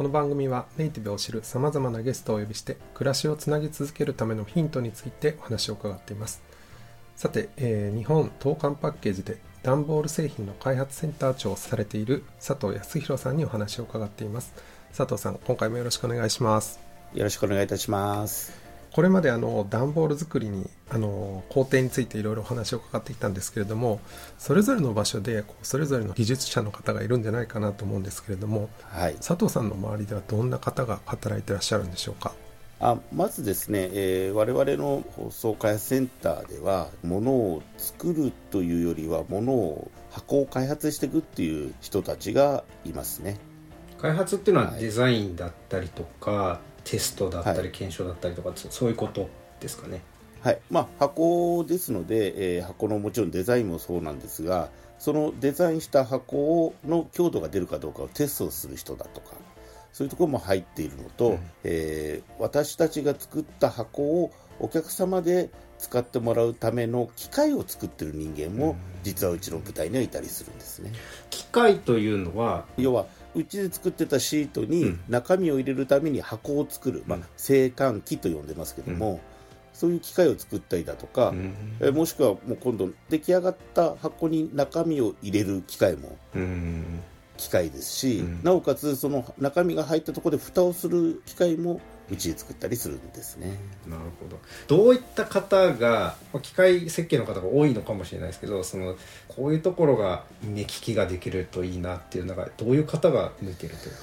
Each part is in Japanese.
この番組はネイティブを知るさまざまなゲストをお呼びして暮らしをつなぎ続けるためのヒントについてお話を伺っています。さて、えー日本投函パッケージで段ボール製品の開発センター長をされている佐藤康弘さんにお話を伺っています。佐藤さん今回もよろしくお願いします。よろしくお願いいたします。これまであの段ボール作りにあの工程についていろいろお話を伺ってきたんですけれどもそれぞれの場所でこうそれぞれの技術者の方がいるんじゃないかなと思うんですけれどもはい。佐藤さんの周りではどんな方が働いてらっしゃるんでしょうか？あまずですね、えー我々の放送開発センターでは、物を作るというよりは、物を箱を開発していくっていう人たちがいますね。開発っていうのははいデザインだったりとか、テストだったりはい検証だったりとか、そそういうことですかねはい。まあ、箱ですので、えー箱のもちろんデザインもそうなんですが、そのデザインした箱をの強度が出るかどうかをテストする人だとか、そういうところも入っているのと、うんえー私たちが作った箱をお客様で使ってもらうための機械を作ってる人間も、実はうちの部隊にはいたりするんですね。機械というのは要はうちで作ってたシートうにん。中身を入れるために箱を作る、まあうん、製管機と呼んでますけども、そういう機械を作ったりだとか、うん。えもしくはもう今度出来上がった箱に中身を入れる機械もうん。機械ですし、うん。なおかつその中身が入ったところで蓋をする機械もうちで作ったりするんですね。なるほど。どういった方がまあ機械設計の方が多いのかもしれないですけどそのこういうところが目利きができるといいなっていうのがどういう方が向いてるというか？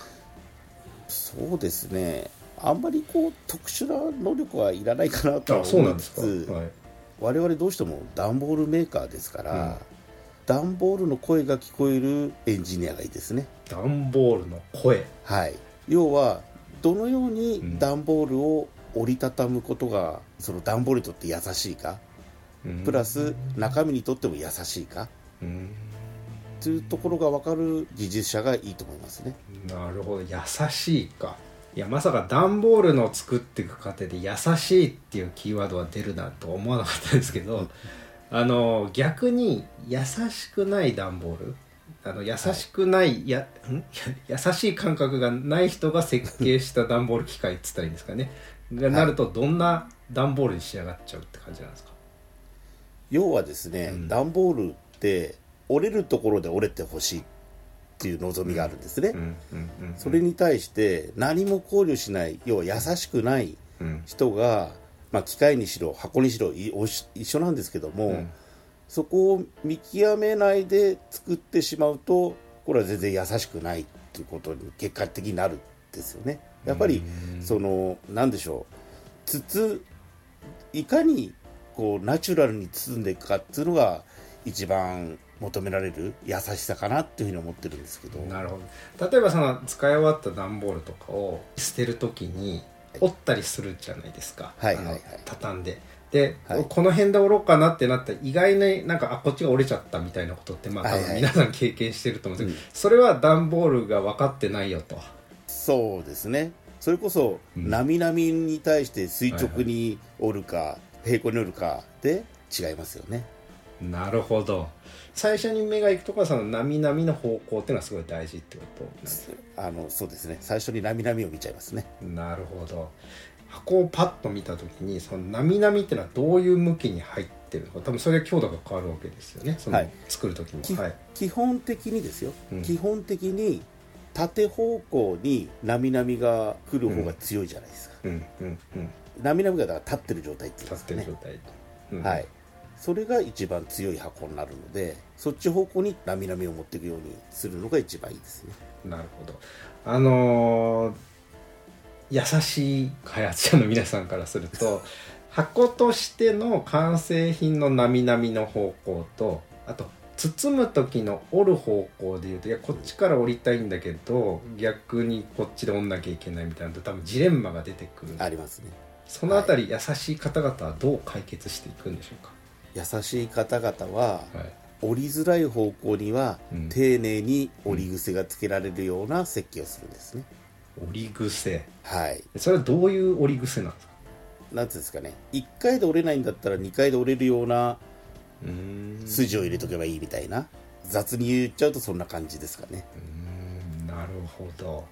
そうですね。あんまりこう特殊な能力はいらないかなと思ないんですか、つつ、はい、我々どうしても段ボールメーカーですから、うん。段ボールの声が聞こえるエンジニアがいいですね。段ボールの声。はい、要はどのようにうん。段ボールを折りたたむことがその段ボールにとって優しいか、プラス中身にとっても優しいか？うん。というところが分かる技術者がいいと思いますね。なるほど。優しいか。いやまさか段ボールの作っていく過程で優しいっていうキーワードは出るなとは思わなかったんですけどあの逆に優しくない段ボールあの優しくない、やん？優しい感覚がない人が設計した段ボール機械っつったらいいんですかね。がなるとどんな段ボールに仕上がっちゃうって感じなんですか？要はですね、うん。段ボールって折れるところで折れてほしいっていう望みがあるんですね。うんうんうんそれに対して何も考慮しない要は優しくないうん人が、まあ、機械にしろ箱にしろ一緒なんですけども、うんそこを見極めないで作ってしまうとこれは全然優しくないっていうことに結果的になるんですよね。やっぱりうん。そのなんでしょう。筒いかにこうナチュラルに包んでいくかっていうのが一番求められる優しさかなっていうふうに思ってるんですけど。なるほど。例えばその使い終わった段ボールとかを捨てる時に折ったりするじゃないですか、はいはいはい。畳んでで、はい。この辺で折ろうかなってなったら意外になんかあこっちが折れちゃったみたいなことってまあ多はいはい。分皆さん経験してると思うんです。けど、うん。それは段ボールが分かってないよとそうですね。それこそうん。なみなみに対して垂直に折るか、平行に折るかで違いますよね。なるほど。最初に目が行くところはそのなみなみの方向っていうのはすごい大事ってことあのそうですね。最初になみなみを見ちゃいますね。なるほど箱をパッと見た時にそのなみなみっていうのはどういう向きに入ってるのか。多分それで強度が変わるわけですよね。そのはい。作る時きにはい。基本的にですよ、うん。基本的に縦方向になみなみが来る方が強いじゃないですか、うんうんうん。なみなみがだから立ってる状態っていうん立ですかね。ってる状態。うん。はい。それが一番強い箱になるのでそっち方向になみなみを持っていくようにするのが一番いいですね。なるほど。あのー優しい開発者の皆さんからすると 箱としての完成品のなみなみの方向とあと包む時の折る方向でいうといやこっちから折りたいんだけど逆にこっちで折んなきゃいけないみたいなと多分ジレンマが出てくる。ありますね。そのあたり優しい方々はどう解決していくんでしょうか？優しい方々ははい。折りづらい方向にはうん。丁寧に折り癖がつけられるような設計をするんですね、折り癖。はい。それはどういう折り癖なんですか？なんうんですかね。1回で折れないんだったら2回で折れるようなうん。筋を入れとけばいいみたいな。雑に言っちゃうとそんな感じですかね。なるほど。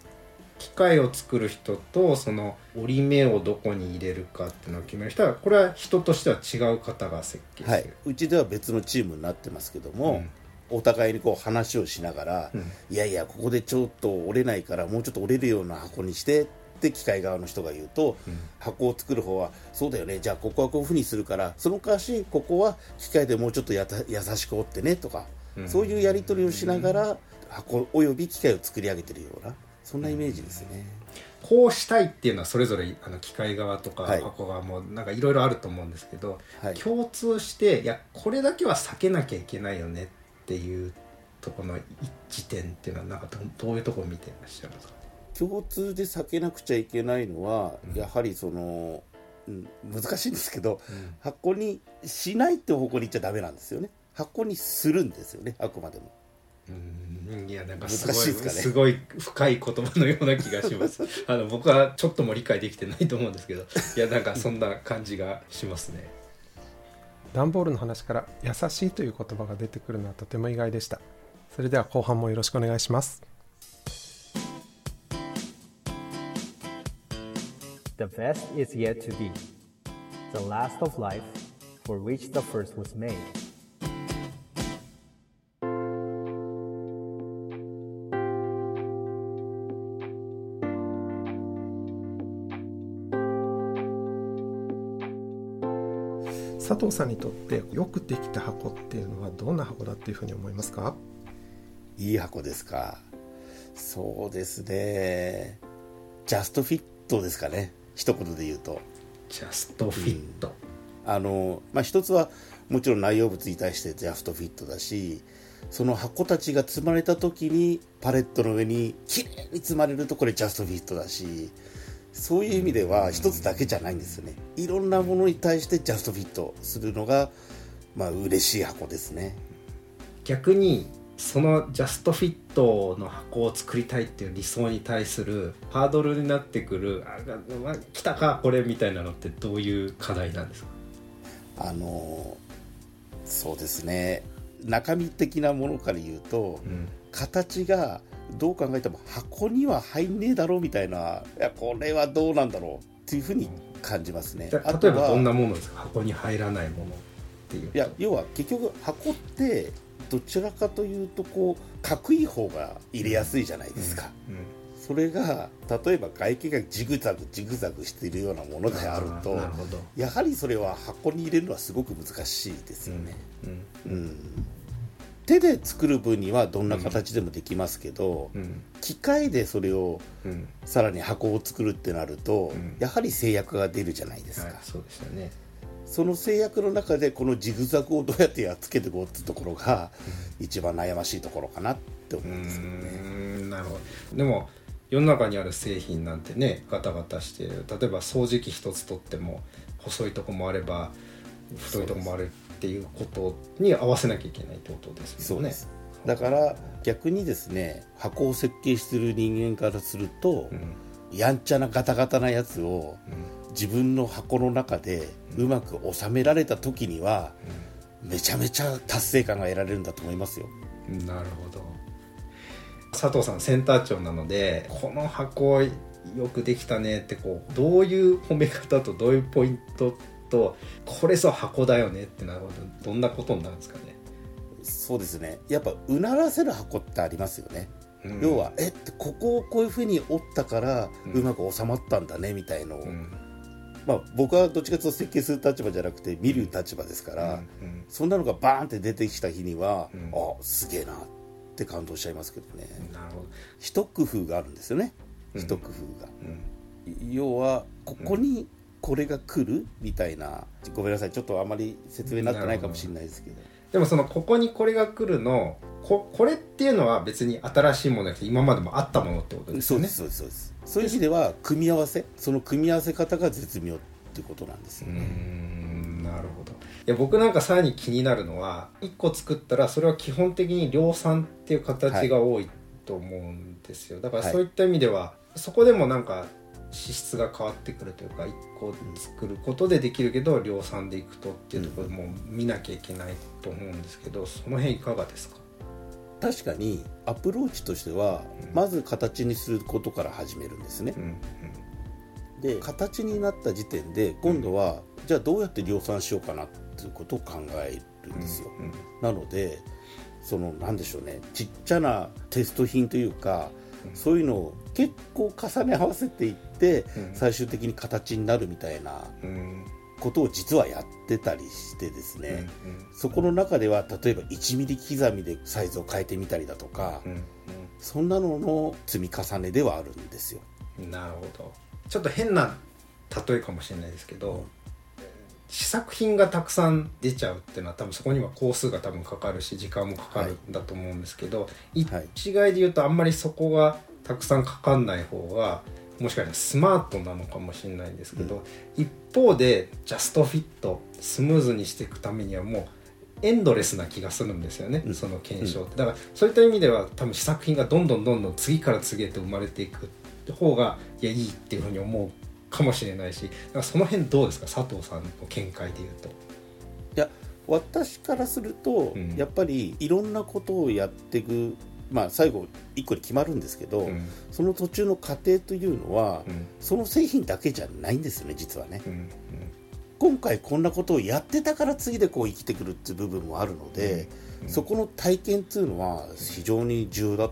機械を作る人とその折り目をどこに入れるかっていうのを決める人はこれは人としては違う方が設計する、はい。うちでは別のチームになってますけども、お互いにこう話をしながら、うん。いやいやここでちょっと折れないからもうちょっと折れるような箱にしてって機械側の人が言うと、うん。箱を作る方はそうだよねじゃあここはこういうふうにするからその代わしここは機械でもうちょっとやた優しく折ってねとか、うん。そういうやり取りをしながら箱および機械を作り上げてるようなそんなイメージですね。こうしたいっていうのはそれぞれあの機械側とかはい。箱側もなんかいろいろあると思うんですけど、はい。共通していやこれだけは避けなきゃいけないよねっていうところの一致点っていうのはなんかどどういうところを見てらっしゃるんですか？共通で避けなくちゃいけないのは、うん。やはりその、うん、難しいんですけど、うん。箱にしないって方向に行っちゃダメなんですよね。箱にするんですよねあくまでも。うん。いやなんかすごいね？すごい深い言葉のような気がします。あの僕はちょっとも理解できてないと思うんですけどいやなんかそんな感じがしますね段ボールの話から優しいという言葉が出てくるのはとても意外でしたそれでは後半もよろしくお願いします The best is yet to be. The last of life, for which the first was made. 佐藤さんにとってよくできた箱っていうのはどんな箱だっていうふうに思いますか？いい箱ですか。そうですね。ジャストフィットですかね。一言で言うと。ジャストフィット、あの、まあ、一つはもちろん内容物に対してジャストフィットだしその箱たちが積まれた時にパレットの上にきれいに積まれるとこれジャストフィットだしそういう意味では一つだけじゃないんですよね。いろんなものに対してジャストフィットするのがまあ嬉しい箱ですね。逆にそのジャストフィットの箱を作りたいっていう理想に対するハードルになってくるあがまあ来たかこれみたいなのってどういう課題なんですか？あのそうですね。中身的なものから言うと、うん。形がどう考えても箱には入んねえだろうみたいないやこれはどうなんだろうっていうふうに感じますね。例えばどんなものですか？箱に入らないものっていうといや要は結局箱ってどちらかというとこう角い方が入れやすいじゃないですか。うんそれが例えば外形がジグザグジグザグしているようなものであるとやはりそれは箱に入れるのはすごく難しいですよね。うんうん手で作る分にはどんな形でもできますけど、うん。機械でそれをうん。さらに箱を作るってなると、うん。やはり制約が出るじゃないですか、はい、そうでしたね。その制約の中でこのジグザグをどうやってやっつけていこうってところが一番悩ましいところかなって思ううんですけどねなるほど。でも世の中にある製品なんてねガタガタして例えば掃除機一つとっても細いとこもあれば太いとこもあるっていうことに合わせなきゃいけないってことですよね。そうです。だから逆にですね箱を設計してる人間からすると、うん。やんちゃなガタガタなやつをうん。自分の箱の中でうまく収められた時にはめちゃめちゃ達成感が得られるんだと思いますよ。うんなるほど。佐藤さんセンター長なのでこの箱よくできたねってこうどういう褒め方とどういうポイントとこれぞ箱だよねってなるほどどんなことになるんですかね、そうですね。やっぱうならせる箱ってありますよね。うん。要はえってここをこういうふうに折ったからうまく収まったんだねみたいのを、うん。まあ、僕はどっちかというと設計する立場じゃなくて見る立場ですから、うんそんなのがバーンって出てきた日には、うん。あすげえなって感動しちゃいますけどね。うんなるほど、一工夫があるんですよね。うん一工夫が、うん。要はここにこれが来る？みたいな。ごめんなさい。ちょっとあまり説明になってないかもしれないですけど。でもそのここにこれが来るのここれっていうのは別に新しいものじゃなくて今までもあったものってことですよね？そうですそうです。そういう意味では組み合わせ？その組み合わせ方が絶妙っっていうことなんですよね。んなるほど。いや僕なんかさらに気になるのは1個作ったらそれは基本的に量産っていう形が多いと思うんですよ、だからはい。そういった意味では、そこでもなんか資質が変わってくるというか1個作ることでできるけど量産でいくとっていうところも見なきゃいけないと思うんですけどその辺いかがですか？確かにアプローチとしては、うんまず形にすることから始めるんですね。う。んで形になった時点で今度は、じゃあどうやって量産しようかなっていうことを考えるんですよ。うんなのでそのなんでしょうね。ちっちゃなテスト品というか、うんそういうのを結構重ね合わせていって、うん。最終的に形になるみたいなことを実はやってたりしてですね、うんそこの中では例えば1ミリ刻みでサイズを変えてみたりだとか、うんそんなのの積み重ねではあるんですよ。うんなるほど。ちょっと変な例えかもしれないですけど、うん試作品がたくさん出ちゃうっていうのは多分そこには工数が多分かかるし時間もかかるんだと思うんですけど、一はい。違いで言うとあんまりそこがたくさんかかんない方がもしかしたらスマートなのかもしれないんですけど、一方でジャストフィットスムーズにしていくためにはもうエンドレスな気がするんですよね、うん。その検証って。だからそういった意味では多分試作品がどんどんどんどん次から次へと生まれていく方がいやいいっていうふうに思うかもしれないしだからその辺どうですか？佐藤さんの見解で言うと。いや私からすると、うん。やっぱりいろんなことをやっていく、まあ、最後1個に決まるんですけど、うん。その途中の過程というのは、うん。その製品だけじゃないんですよね実はね。うん。今回こんなことをやってたから次でこう生きてくるっていう部分もあるので、うん。そこの体験っていうのは非常に重要だ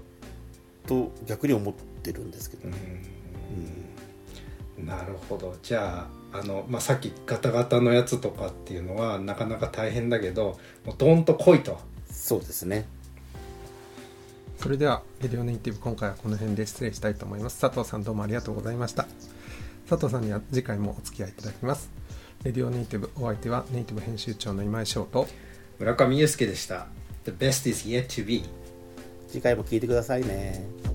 と逆に思ってるんですけどね、なるほど。じゃああの、まあ、さっきガタガタのやつとかっていうのはなかなか大変だけどもうドンと来いと。そうですね。それではレディオネイティブ今回はこの辺で失礼したいと思います。佐藤さんどうもありがとうございました。佐藤さんには次回もお付き合いいただきます。レディオネイティブお相手はネイティブ編集長の今井翔と村上裕介でした。The best is yet to be 次回も聞いてくださいね